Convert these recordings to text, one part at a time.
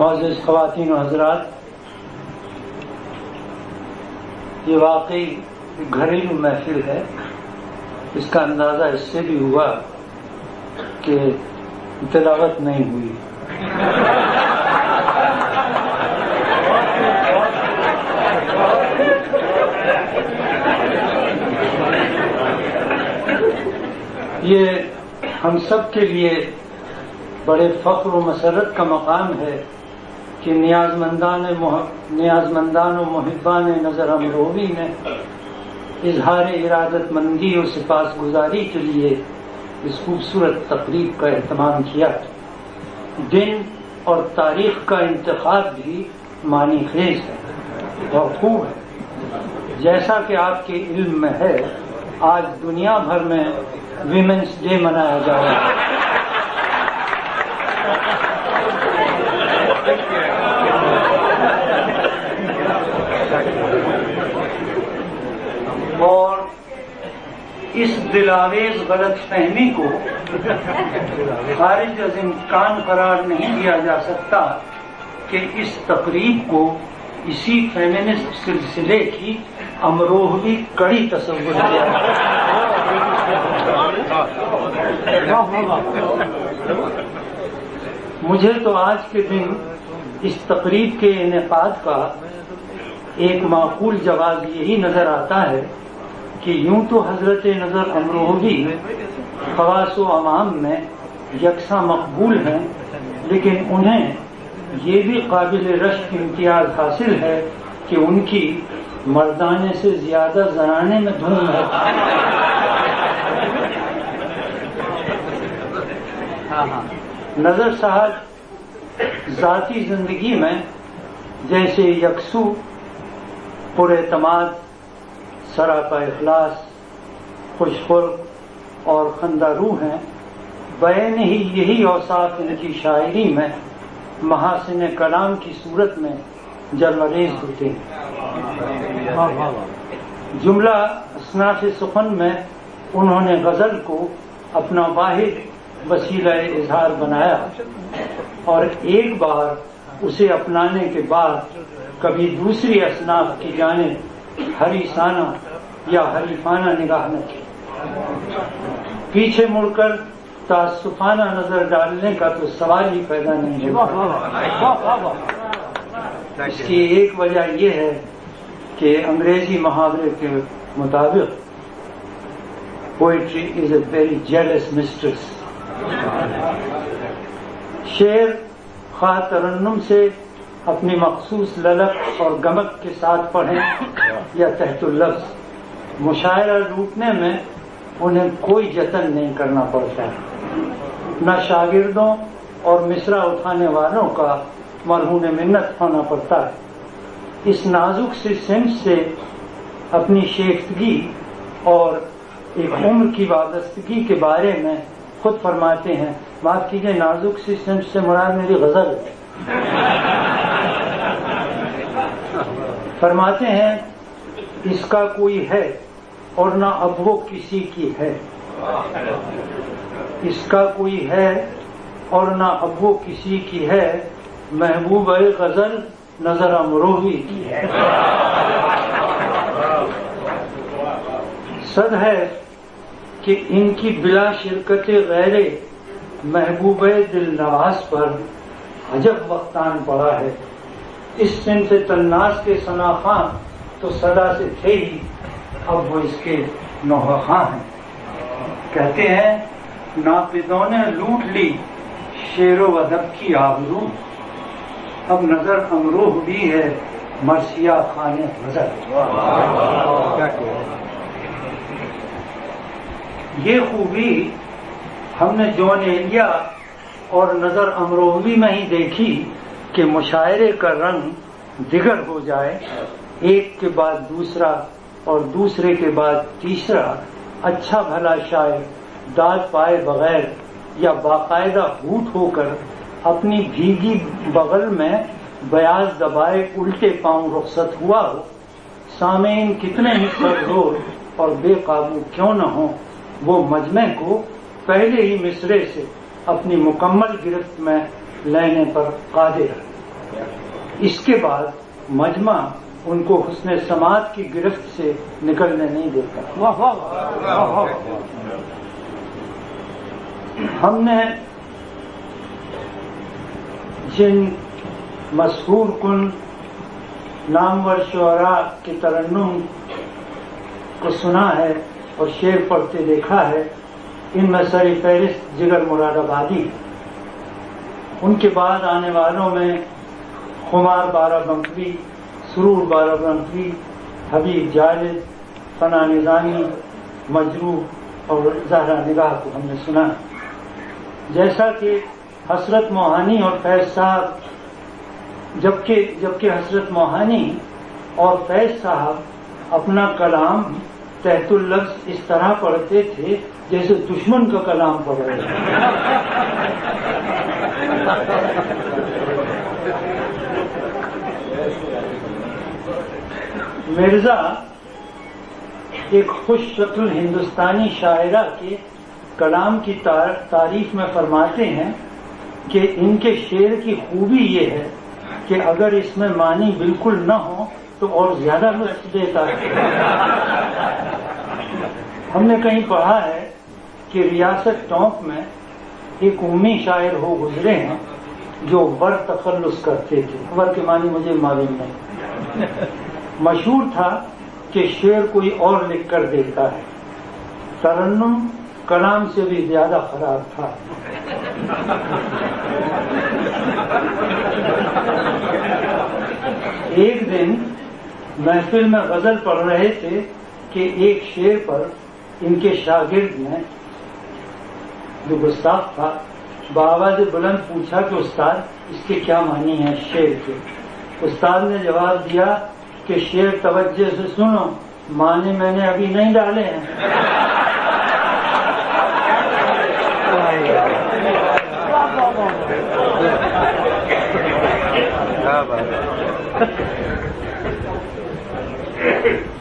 मोजिज खवातीन हजरात ये वाकई घरेलू महफिल है इसका अंदाज़ा इससे भी हुआ कि तिलावत नहीं हुई ये हम सब के लिए बड़े फ़ख्र व मसरत का मकाम है कि नियाजमंदान नियाजमंदान मुहिबान नज़र अमरोवी ने इजहार इरादत मंदी और सिपास गुजारी के लिए इस खूबसूरत तकरीब का अहतमाम किया। दिन और तारीख का इंतखब भी मानी खेज है और खूब है। जैसा कि आपके इल्म में है, आज दुनिया भर में विमेंस डे मनाया जा रहा है और इस दिलावेज गलत फहमी को खारिज इम्कान करार नहीं दिया जा सकता कि इस तकरीब को इसी फेमिनिस्ट सिलसिले की अमरोहवी कड़ी तस्वुर मुझे तो आज के दिन इस तकरीब के इनका एक माकूल जवाब यही नज़र आता है कि यूँ तो हज़रत नज़र अमरोही खवास अवाम में यकसा मकबूल हैं, लेकिन उन्हें ये भी काबिल रश्क इम्तियाज़ हासिल है कि उनकी मर्दाने से ज़्यादा जनाने में धूम है। नज़र साहब, जाती ज़िंदगी में जैसे यकसू पुरतमाद सरापा इखलास खुशखुर और खंदारू हैं। बैन ही यही औसाफ इनकी शायरी में महासिन कलाम की सूरत में जलवरेज होते हैं। जुमला असनाफ सुखन में उन्होंने गज़ल को अपना वाहिद वसीला इजहार बनाया और एक बार उसे अपनाने के बाद कभी दूसरी असनाफ की जाने हरीसाना या हरीफाना निगाह न की पीछे मुड़कर तासुफाना नज़र डालने का तो सवाल ही पैदा नहीं होगा इसकी एक वजह यह है कि अंग्रेज़ी मुहावरे के मुताबिक poetry is a very jealous mistress शेर खा तरन्नुम से अपनी मखसूस ललक और गमक के साथ पढ़ें या तहतुल्लफ्ज मुशायरा लूटने में उन्हें कोई जतन नहीं करना पड़ता न शागिर्दों और मिसरा उठाने वालों का मरहून मिन्नत होना पड़ता है। इस नाजुक से सिंह से अपनी शेख्तगी और एक उम्र की वाबस्तगी के बारे में खुद फरमाते हैं। माफ़ कीजिए, नाजुक सी सिंह से मुराद मेरी गज़ल फरमाते हैं, इसका कोई है? और ना अब वो किसी की है। इसका कोई है और ना अब वो किसी की है। महबूब गज़ल नज़र अमरोही की है। सद है कि इनकी बिला शिरकत गैरे महबूब दिल नवाज़ पर अजब वक्तान पड़ा है। इस सिंह से तन्नास के सना तो सदा से थे ही। अब वो इसके नौहा हैं। कहते हैं नापिदों ने लूट ली, शेरो अदब की आबरू। अब नज़र अमरूह भी है, मरसिया खान नज़र ये खूबी हमने जौन एलिया और नज़र अमरोहवी में ही देखी कि मुशायरे का रंग दिगर हो जाए, एक के बाद दूसरा और दूसरे के बाद तीसरा अच्छा भला शायर, दाद पाए बगैर या बाकायदा हूट होकर अपनी भीगी बगल में बयाज दबाए उल्टे पाँव रुखसत हुआ हो, सामेन कितने ही कमज़ोर और बेकाबू क्यों न हो, वो मजमे को पहले ही मिसरे से अपनी मुकम्मल गिरफ्त में लेने पर कादिर इसके बाद मजमा उनको उसने समाज की गिरफ्त से निकलने नहीं देता। वाह वाह हमने जिन मशहूर कुन नामवर शुरा के तरन्नुम को सुना है और शेर पढ़ते देखा है इनमें सरी फहरिस्त जिगर मुरादाबादी। उनके बाद आने वालों में कुमार बारा बाराबंकी सुरूर बाराबंकी हबीब जालिद फना निजामी मजरू और जहरा निगाह को हमने सुना। जैसा कि हसरत मोहानी और फैज साहब, जबकि जबकि हसरत मोहानी और फैज साहब अपना कलाम तहतुल इस तरह पढ़ते थे जैसे दुश्मन का कलाम पढ़ रहे मिर्ज़ा एक खुश शक्ल हिंदुस्तानी शायरा के कलाम की तारीफ़ में फरमाते हैं कि इनके शेर की खूबी ये है कि अगर इसमें मानी बिल्कुल न हो तो और ज़्यादा लुत्फ देता है। हमने कहीं पढ़ा है कि रियासत टोंक में एक उम्मी शायर हो गुजरे हैं जो वर तखल्लुस करते थे। वर के मानी मुझे मालूम नहीं। मशहूर था कि शेर कोई और लिख कर देता है। तरन्नुम कलाम से भी ज़्यादा खराब था। एक दिन महफिल में गज़ल पढ़ रहे थे कि एक शेर पर इनके शागिर्द ने जो गुस्ताफ था, बाबा से बुलंद पूछा कि, उस्ताद, इसके क्या मानी है शेर के? उस्ताद ने जवाब दिया कि शेर तवज्जे से सुनो, माने मैंने अभी नहीं डाले हैं।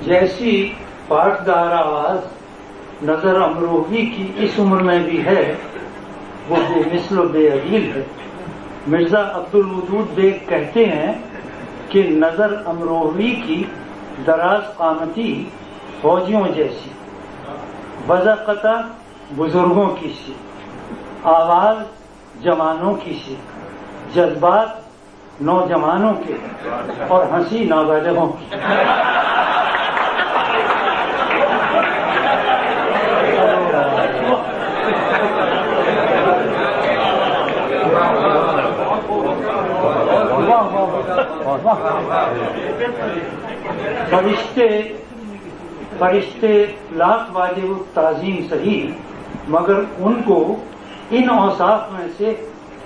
जैसी पाठदार आवाज़ नज़र अमरोही की इस उम्र में भी है, वो बेमिसल बेअदील है। मिर्ज़ा अब्दुल वजूद बेग कहते हैं कि नज़र अमरोही की दराज कामती फौजियों जैसी, बजाकता बुज़ुर्गों की सी, आवाज़ जवानों की सी, जज्बात नौजवानों के और हँसी नाबालगों की। फरिश्ते फरिश्ते लाख वाजिब ताजीम सही, मगर उनको इन औसाफ में से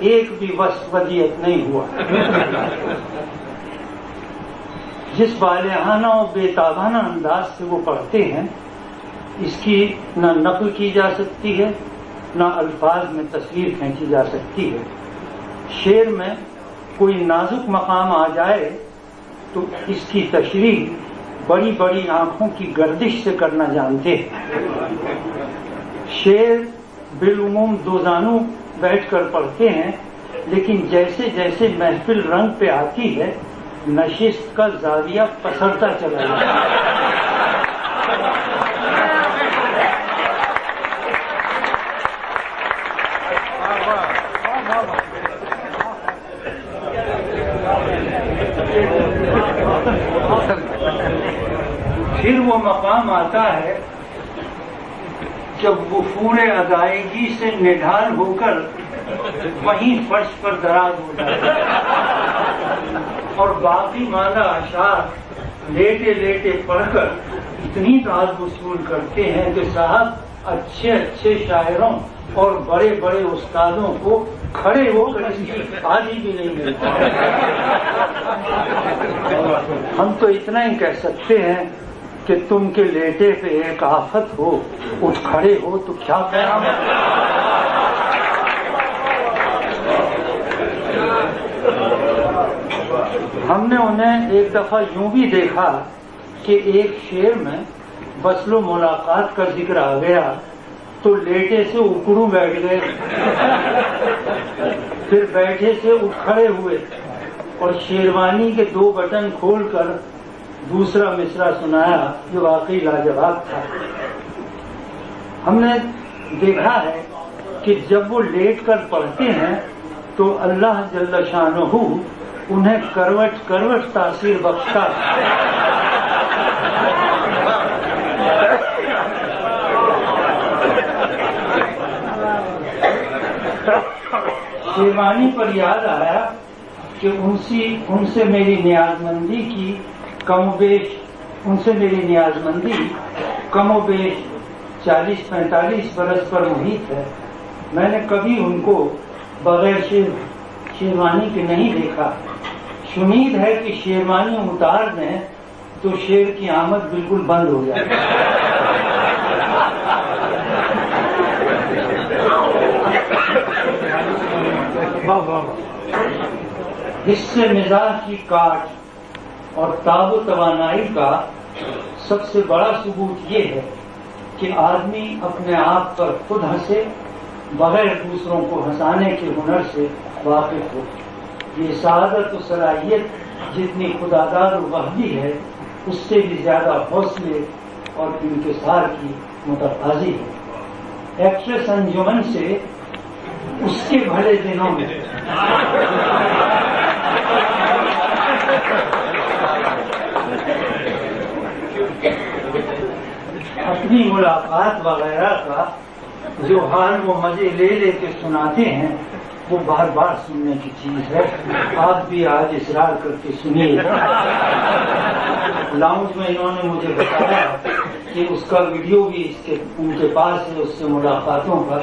एक भी वदियत नहीं हुआ। जिस बालहाना और बेताबाना अंदाज से वो पढ़ते हैं, इसकी न नकल की जा सकती है, न अल्फाज में तस्वीर खींची जा सकती है। शेर में कोई नाजुक मकाम आ जाए तो इसकी तशरी बड़ी बड़ी आँखों की गर्दिश से करना जानते शेर बिलुमूम दोजानू बैठकर पढ़ते हैं, लेकिन जैसे जैसे महफिल रंग पे आती है, नशिस्त का जाविया पसरता चला जाता है फिर वो मकाम आता है, जब वो पूरे अदायगी से निढाल होकर वहीं फर्श पर दराज हो जाता है। और बाकी माला अशार लेटे लेटे पढ़कर इतनी दाद वसूल करते हैं कि साहब, अच्छे अच्छे शायरों और बड़े बड़े उस्तादों को खड़े होकर इसकी आदि भी नहीं मिलता हम तो इतना ही कह सकते हैं कि तुम के लेटे पे एक आफत हो, उठ खड़े हो तो क्या कहना हमने उन्हें एक दफ़ा यूँ भी देखा कि एक शेर में बसलो मुलाकात का ज़िक्र आ गया तो लेटे से उकड़ू बैठ गए। फिर बैठे से उठ खड़े हुए और शेरवानी के दो बटन खोलकर दूसरा मिसरा सुनाया जो वाकई लाजवाब था। हमने देखा है कि जब वो लेट कर पढ़ते हैं तो अल्लाह जल्ल शाहू उन्हें करवट करवट तासीर बख्शता शेरवानी पर याद आया कि उनसी उनसे मेरी न्याजमंदी की कमोबेश उनसे मेरी न्याजमंदी कमोबेश 40-45 बरस पर मुहित है। मैंने कभी उनको बगैर शेर शेरवानी के नहीं देखा। सुनीद है कि शेरवानी उतार दें तो शेर की आमद बिल्कुल बंद हो जाए। हिस्से मिजाज की काट और ताबो तवानाई का सबसे बड़ा सबूत ये है कि आदमी अपने आप पर खुद हंसे, बगैर दूसरों को हंसाने के हुनर से वाकिफ हो। ये शहादत और सलाहियत जितनी खुदादार वहदी है, उससे भी ज़्यादा हौसले और इंकसार की मुतकाजी है। एक्ट्रेस अंजुमन से उसके भले दिनों में अपनी मुलाकात वगैरह का जो हाल वो मज़े ले लेके सुनाते हैं, वो बार बार सुनने की चीज़ है। आप भी आज इसरार करके सुनिए। लाउंज में इन्होंने मुझे बताया कि उसका वीडियो भी इसके, उनके पास है, उससे मुलाकातों का।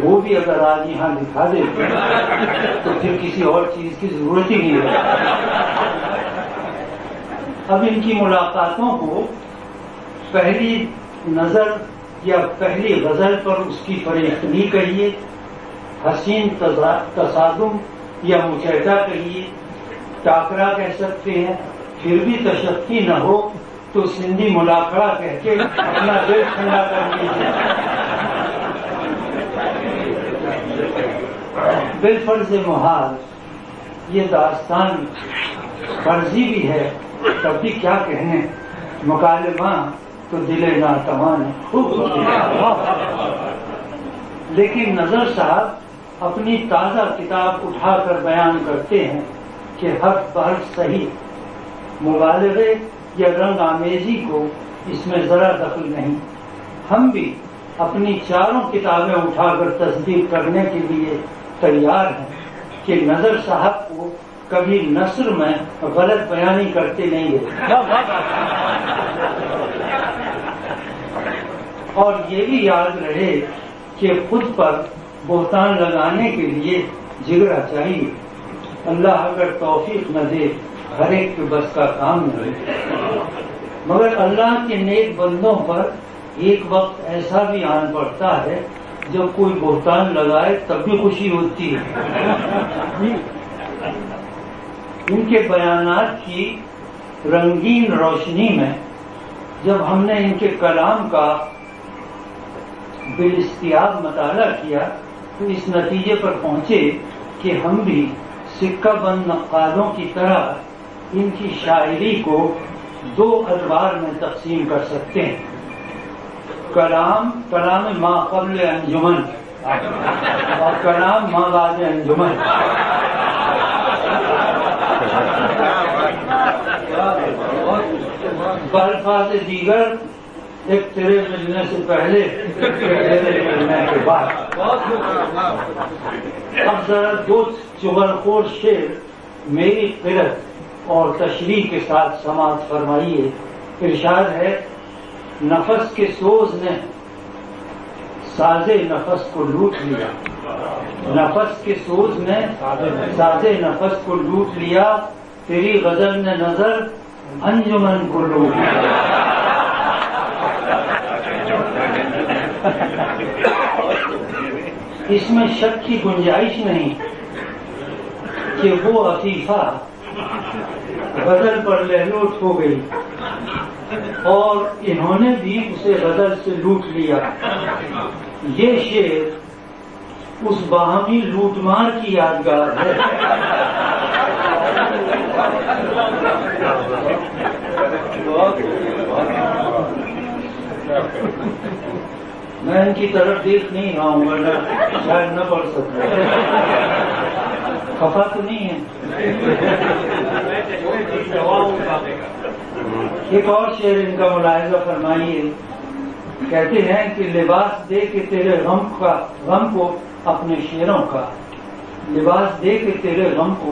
वो भी अगर आज यहाँ दिखा देते तो फिर किसी और चीज़ की ज़रूरत ही नहीं है। अब इनकी मुलाकातों को पहली नज़र या पहली गज़ल पर उसकी फरेख्तनी कहिए, हसीन तसादुम या मुचैदा कहिए, टाकरा कह सकते हैं, फिर भी तशक्की न हो तो सिंधी मुलाकड़ा कह के अपना दिल ठंडा कर लीजिए बिलफर्ज मुहाल ये दास्तान फर्जी भी है तब भी क्या कहने मुकालमा तो दिले नातवान खूब लेकिन नज़र साहब अपनी ताज़ा किताब उठाकर बयान करते हैं कि हर बहर सही। मुबालगे या रंग आमेजी को इसमें जरा दखल नहीं। हम भी अपनी चारों किताबें उठाकर तस्दीक करने के लिए तैयार हैं कि नज़र साहब को कभी नस्र में गलत बयानी करते नहीं है। और ये भी याद रहे कि खुद पर बोहतान लगाने के लिए जिगरा चाहिए। अल्लाह अगर तौफीक न दे हर एक के बस का काम न मगर अल्लाह के नेक बंदों पर एक वक्त ऐसा भी आन पड़ता है जब कोई बोहतान लगाए तब भी खुशी होती है। इनके बयानात की रंगीन रोशनी में जब हमने इनके कलाम का बेइश्तियाब मताला किया तो इस नतीजे पर पहुँचे कि हम भी सिक्का बंद नक्कालों की तरह इनकी शायरी को दो अदबार में तकसीम कर सकते हैं। कलाम कलाम माँ कबल अंजुमन। और कलाम माँ बाद अंजुमन। बल्फाज दीगर, एक तेरे मिलने से पहले तेरे मिलने के बाद। अब जरा दो चुगलखोर शेर मेरी फिरत और तशरी के साथ समाप्त फरमाइए। इरशाद है, नफस के सोज ने साजे नफस को लूट लिया। नफस के सोज ने साजे नफस को लूट लिया। तेरी गज़ल ने नज़र अंजुमन को लूट लिया इसमें शक की गुंजाइश नहीं कि वो अतीफा बदल पर लहलोट हो गई और इन्होंने भी उसे बदल से लूट लिया ये शेर उस बाहमी लूटमार की यादगार है मैं इनकी तरफ़ देख नहीं आऊँगा हूँ शायद न पढ़ सकता खफा तो नहीं है। एक और शेर इनका मुलायजा फरमाइए। कहते हैं कि लिबास दे के तेरे गम का, गम को अपने शेरों का। लिबास दे के तेरे गम को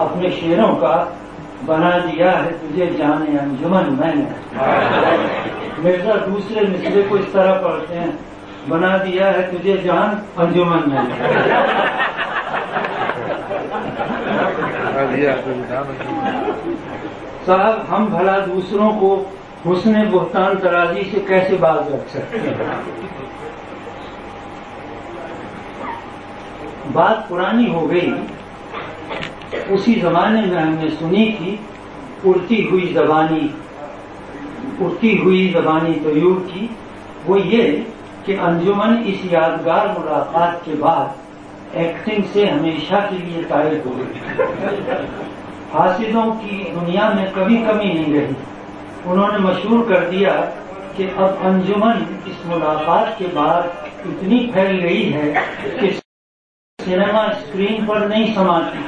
अपने शेरों का बना दिया है तुझे जाने अंजुमन मैंने। मिर्ज़ा दूसरे मिसरे को इस तरह पढ़ते हैं, बना दिया है तुझे जान अंजुमन मैंने। साहब, हम भला दूसरों को हुसने बुहतान तराजी से कैसे बाज रख सकते हैं? बात पुरानी हो गई। उसी जमाने में हमने सुनी थी, उड़ती हुई जबानी, उड़ती हुई जबानी तयूर की वो ये कि अंजुमन इस यादगार मुलाकात के बाद एक्टिंग से हमेशा के लिए तायद हो गई। हासिलों की दुनिया में कभी कमी नहीं रही। उन्होंने मशहूर कर दिया कि अब अंजुमन इस मुलाकात के बाद इतनी फैल गई है कि सिनेमा स्क्रीन पर नहीं समाती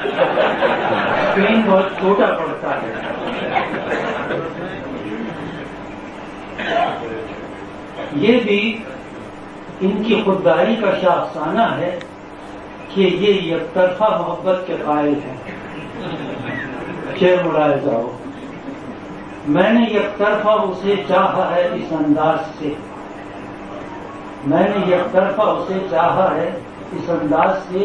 स्क्रीन बहुत छोटा पड़ता है। ये भी इनकी खुददारी का शाफसाना है कि ये यकतरफा मोहब्बत के कायल हैं। शेर मुलाय जाओ। मैंने यकतरफा उसे चाहा है इस अंदाज से। मैंने यकतरफा उसे चाहा है इस अंदाज से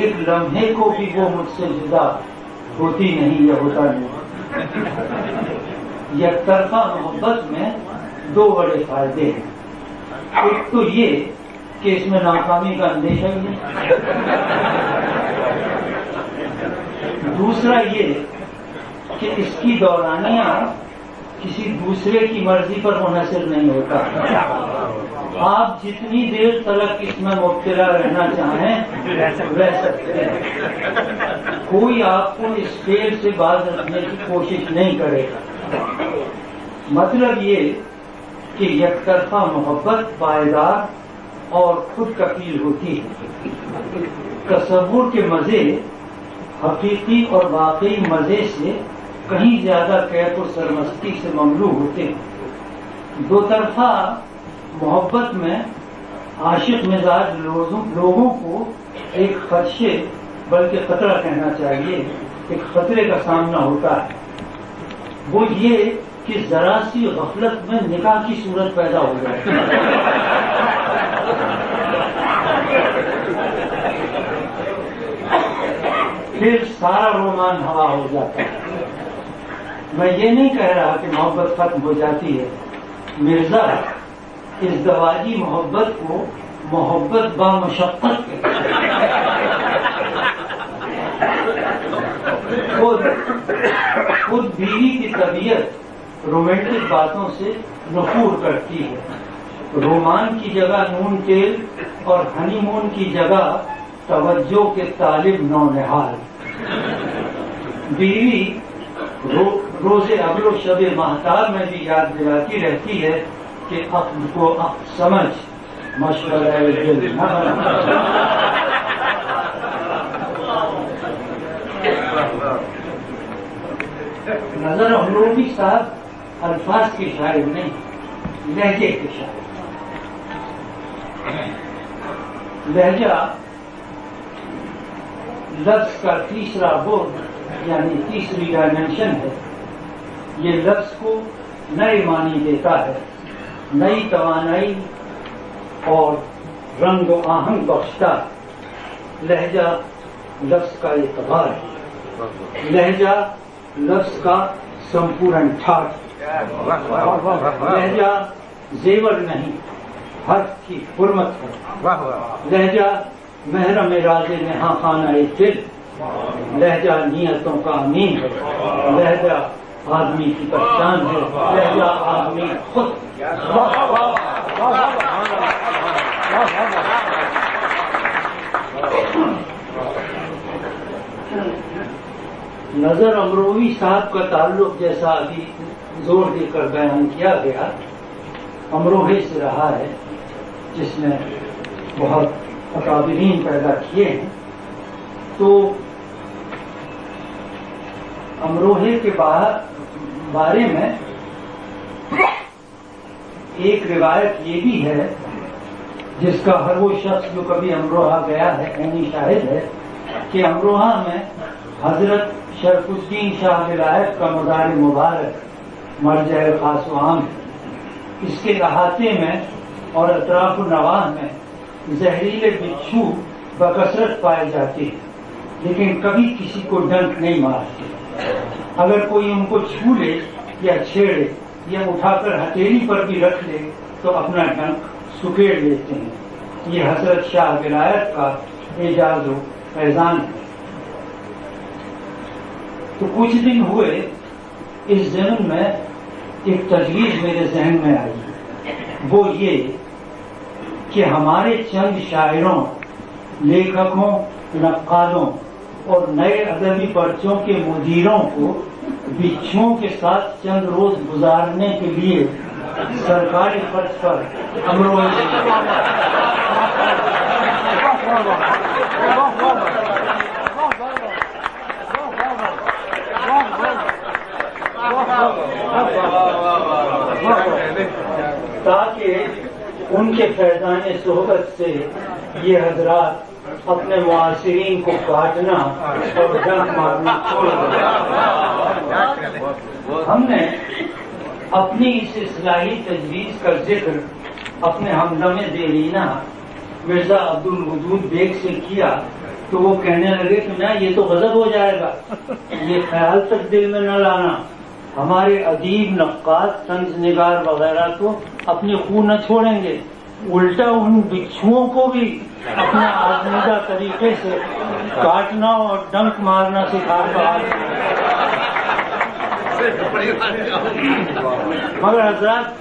एक लम्हे को भी वो मुझसे जुदा होती नहीं, या होता नहीं। एक तरफा मोहब्बत में दो बड़े फ़ायदे हैं। एक तो ये कि इसमें नाकामी का अंदेशा ही नहीं। दूसरा ये कि इसकी दौरानिया किसी दूसरे की मर्ज़ी पर मुनसर नहीं होता। आप जितनी देर तक इसमें मुबतला रहना चाहें, रह सकते हैं। कोई आपको इस फेर से बाज रखने की कोशिश नहीं करेगा। मतलब ये कि यकतरफा मोहब्बत पायदार और खुद कफील होती है। तस्वुर के मज़े, हकीकी और वाकई मज़े से कहीं ज़्यादा कैफ और सरमस्ती से ममलू होते हैं। दो तरफा मोहब्बत में आशिक मिजाज लोगों को एक खदशे बल्कि खतरा कहना चाहिए, एक खतरे का सामना होता है। वो ये कि जरा सी गफलत में निकाह की सूरत पैदा हो जाए। फिर सारा रोमान हवा हो जाता है। मैं ये नहीं कह रहा कि मोहब्बत खत्म हो जाती है। मिर्ज़ा, इस दवाजी मोहब्बत को मोहब्बत बामशक्कत खुद खुद बीवी की तबीयत रोमांटिक बातों से नफूर करती है। रोमान की जगह नून तेल और हनीमून की जगह तवज्जो के तालिब नौनिहाल बीवी रोज़े अगलो शब महताब में भी याद दिलाती रहती है कि अक्ल को अक्ल समझ। मशवरा दिल न नज़र अमरूदी साहब अल्फाज के शायर नहीं, लहजे के शायर। लहजा लफ्ज का तीसरा बोर्ड, यानी तीसरी डायमेंशन है। ये लफ्ज को नए मानी देता है। नई तवानाई और रंग आहंग बख्शता लहजा लफ्ज का एतबार है। लहजा लफ्ज का संपूर्ण ठाट लहजा जेवर नहीं हर्फ की हुरमत है। लहजा महरम राजे नहा खाना दिल। लहजा नियतों का अमीन है। लहजा आदमी की पहचान है। लहजा आदमी खुद। नज़र अमरोही साहब का ताल्लुक जैसा अभी ज़ोर देकर बयान किया गया, अमरोही से रहा है, जिसने बहुत अकाबरीन पैदा किए हैं। तो अमरोहे के बाहर बारे में एक रिवायत ये भी है, जिसका हर वो शख्स जो कभी अमरोहा गया है, यानी शाहिद है, कि अमरोहा में हज़रत शरफुद्दीन शाह विलायत का मजार मुबारक मरज खासवान इसके अहाते में और अतराफ नवाह में जहरीले बिच्छू बकसरत पाए जाते हैं, लेकिन कभी किसी को डंक नहीं मारते। अगर कोई उनको छू ले या छेड़े या उठाकर हथेली पर भी रख ले तो अपना डंक सुकेड़ लेते हैं। ये हज़रत शाह विलायत का एजाज फैजान है। तो कुछ दिन हुए, इस जन्म में एक तजवीज मेरे जहन में आई। वो ये कि हमारे चंद शायरों, लेखकों, नक्कालों और नए अदबी पर्चों के मुदीरों को बिच्छुओं के साथ चंद रोज गुजारने के लिए सरकारी खर्च पर अमरोह ताकि उनके फैजान सोहबत से ये हजरात अपने मुआसरीन को काटना और जंग मारना छोड़ हमने अपनी इस इस्लाही तजवीज का ज़िक्र अपने हमदम देरीना मिर्ज़ा अब्दुल वजूद बेग से किया तो वो कहने लगे कि ना ये तो गजब हो जाएगा। ये ख्याल तक दिल में न लाना। हमारे अदीब नक्कात तंज निगार वगैरह तो अपने खून न छोड़ेंगे। उल्टा उन बिच्छुओं को भी अपने आजमदा तरीके से काटना और डंक मारना सिखा रहा मगर हजरात,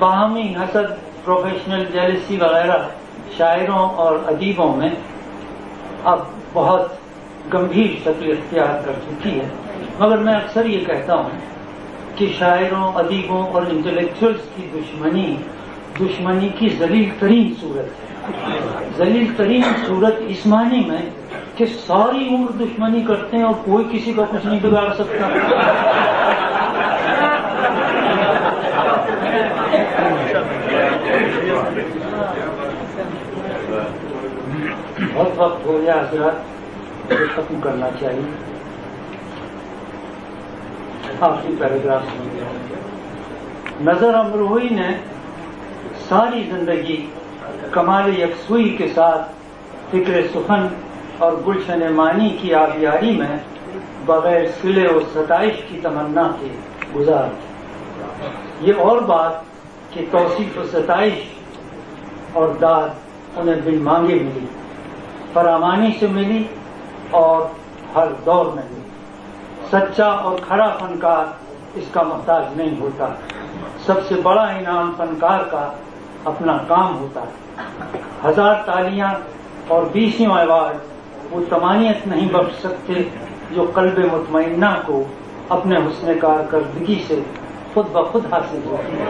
बाहमी हसद प्रोफेशनल जेलिसी वगैरह शायरों और अदीबों में अब बहुत गंभीर शक्ल इख्तियार कर चुकी है। मगर मैं अक्सर ये कहता हूँ कि शायरों अदीबों और इंटेलेक्चुअल्स की दुश्मनी दुश्मनी की जलील तरीन सूरत है। जलील तरीन सूरत इस मानी में कि सारी उम्र दुश्मनी करते हैं और कोई किसी का कुछ नहीं बिगाड़ सकता। बहुत वक्त हो गया हजरात खत्म करना चाहिए। आखिरी पैराग्राफ नज़र अमरूही ने सारी ज़िंदगी कमाल यकसुई के साथ फ़िक्र सुखन और गुलशन मानी की आबियारी में बगैर सिले और सताइश की तमन्ना के गुजार ये और बात कि तोसीफ सताइश और दाद उन्हें बिन मांगे मिली, फरामानी से मिली और हर दौर में मिली। सच्चा और खरा फनकार इसका मोहताज नहीं होता। सबसे बड़ा इनाम फनकार का अपना काम होता है। हज़ार तालियाँ और बीसियों अवार्ड वो तमानियत नहीं बख्श सकते जो कल्ब मुतमना को अपने हुसन कारकर्दगी से खुद ब खुद हासिल होती है।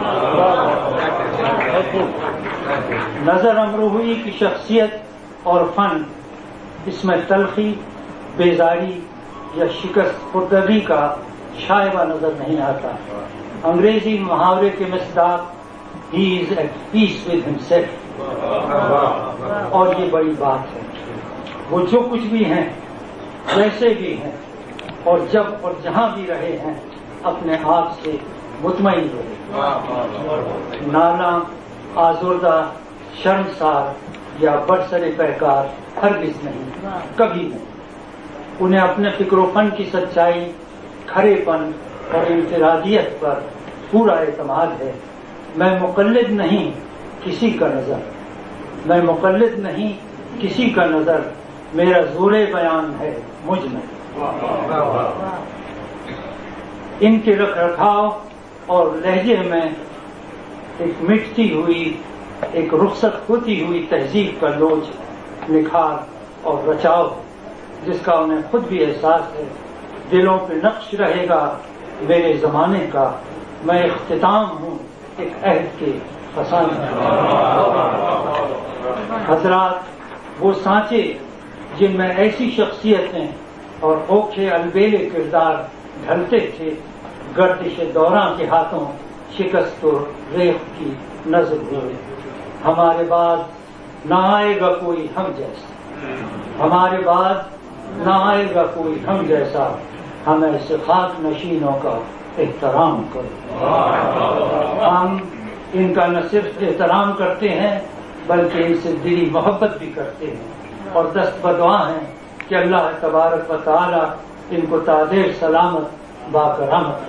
नज़र अमरूही की शख्सियत और फन, इसमें तलखी, बेजारी या शिकस्त खुर्दगी का शायबा नज़र नहीं आता। अंग्रेज़ी मुहावरे के मसदाक ही is at peace with himself और ये बड़ी बात है। वो जो कुछ भी हैं वैसे भी हैं और जब और जहाँ भी रहे हैं अपने आप से मुतमिन रहे नाना आजुर्दा शर्मसार या बरसरे पैकार हरगिज नहीं कभी नहीं। उन्हें अपने फिक्रोफन की सच्चाई खरेपन और इंफरादियत पर पूरा एतमाद है। मैं मुकलद नहीं, किसी का नज़र। मैं मुकलद नहीं, किसी का नज़र। मेरा जोरे बयान है, मुझमें। इनके रख रखाव और लहजे में एक मिटती हुई, एक रुखसत होती हुई तहजीब का लोच, निखार और बचाव जिसका उन्हें खुद भी एहसास है। दिलों पे नक्श रहेगा, मेरे जमाने का मैं इख्तिताम हूँ। एक अहद के फसान हजरात, वो सांचे जिनमें ऐसी शख्सियतें और ओखे अलबेले किरदार ढलते थे, गर्दिश दौरा के हाथों शिकस्त और रेख की नज़र हुए हमारे बाद न आएगा कोई हम जैसा। हमारे बाद न आएगा कोई हम जैसा। हम ऐसे खाक नशीनों का एहतराम करो। हम इनका न सिर्फ़ एहतराम करते हैं, बल्कि इनसे दिली मोहब्बत भी करते हैं। और दस्त बदवा हैं कि अल्लाह तबारक वाली इनको तादेर सलामत बाकरामत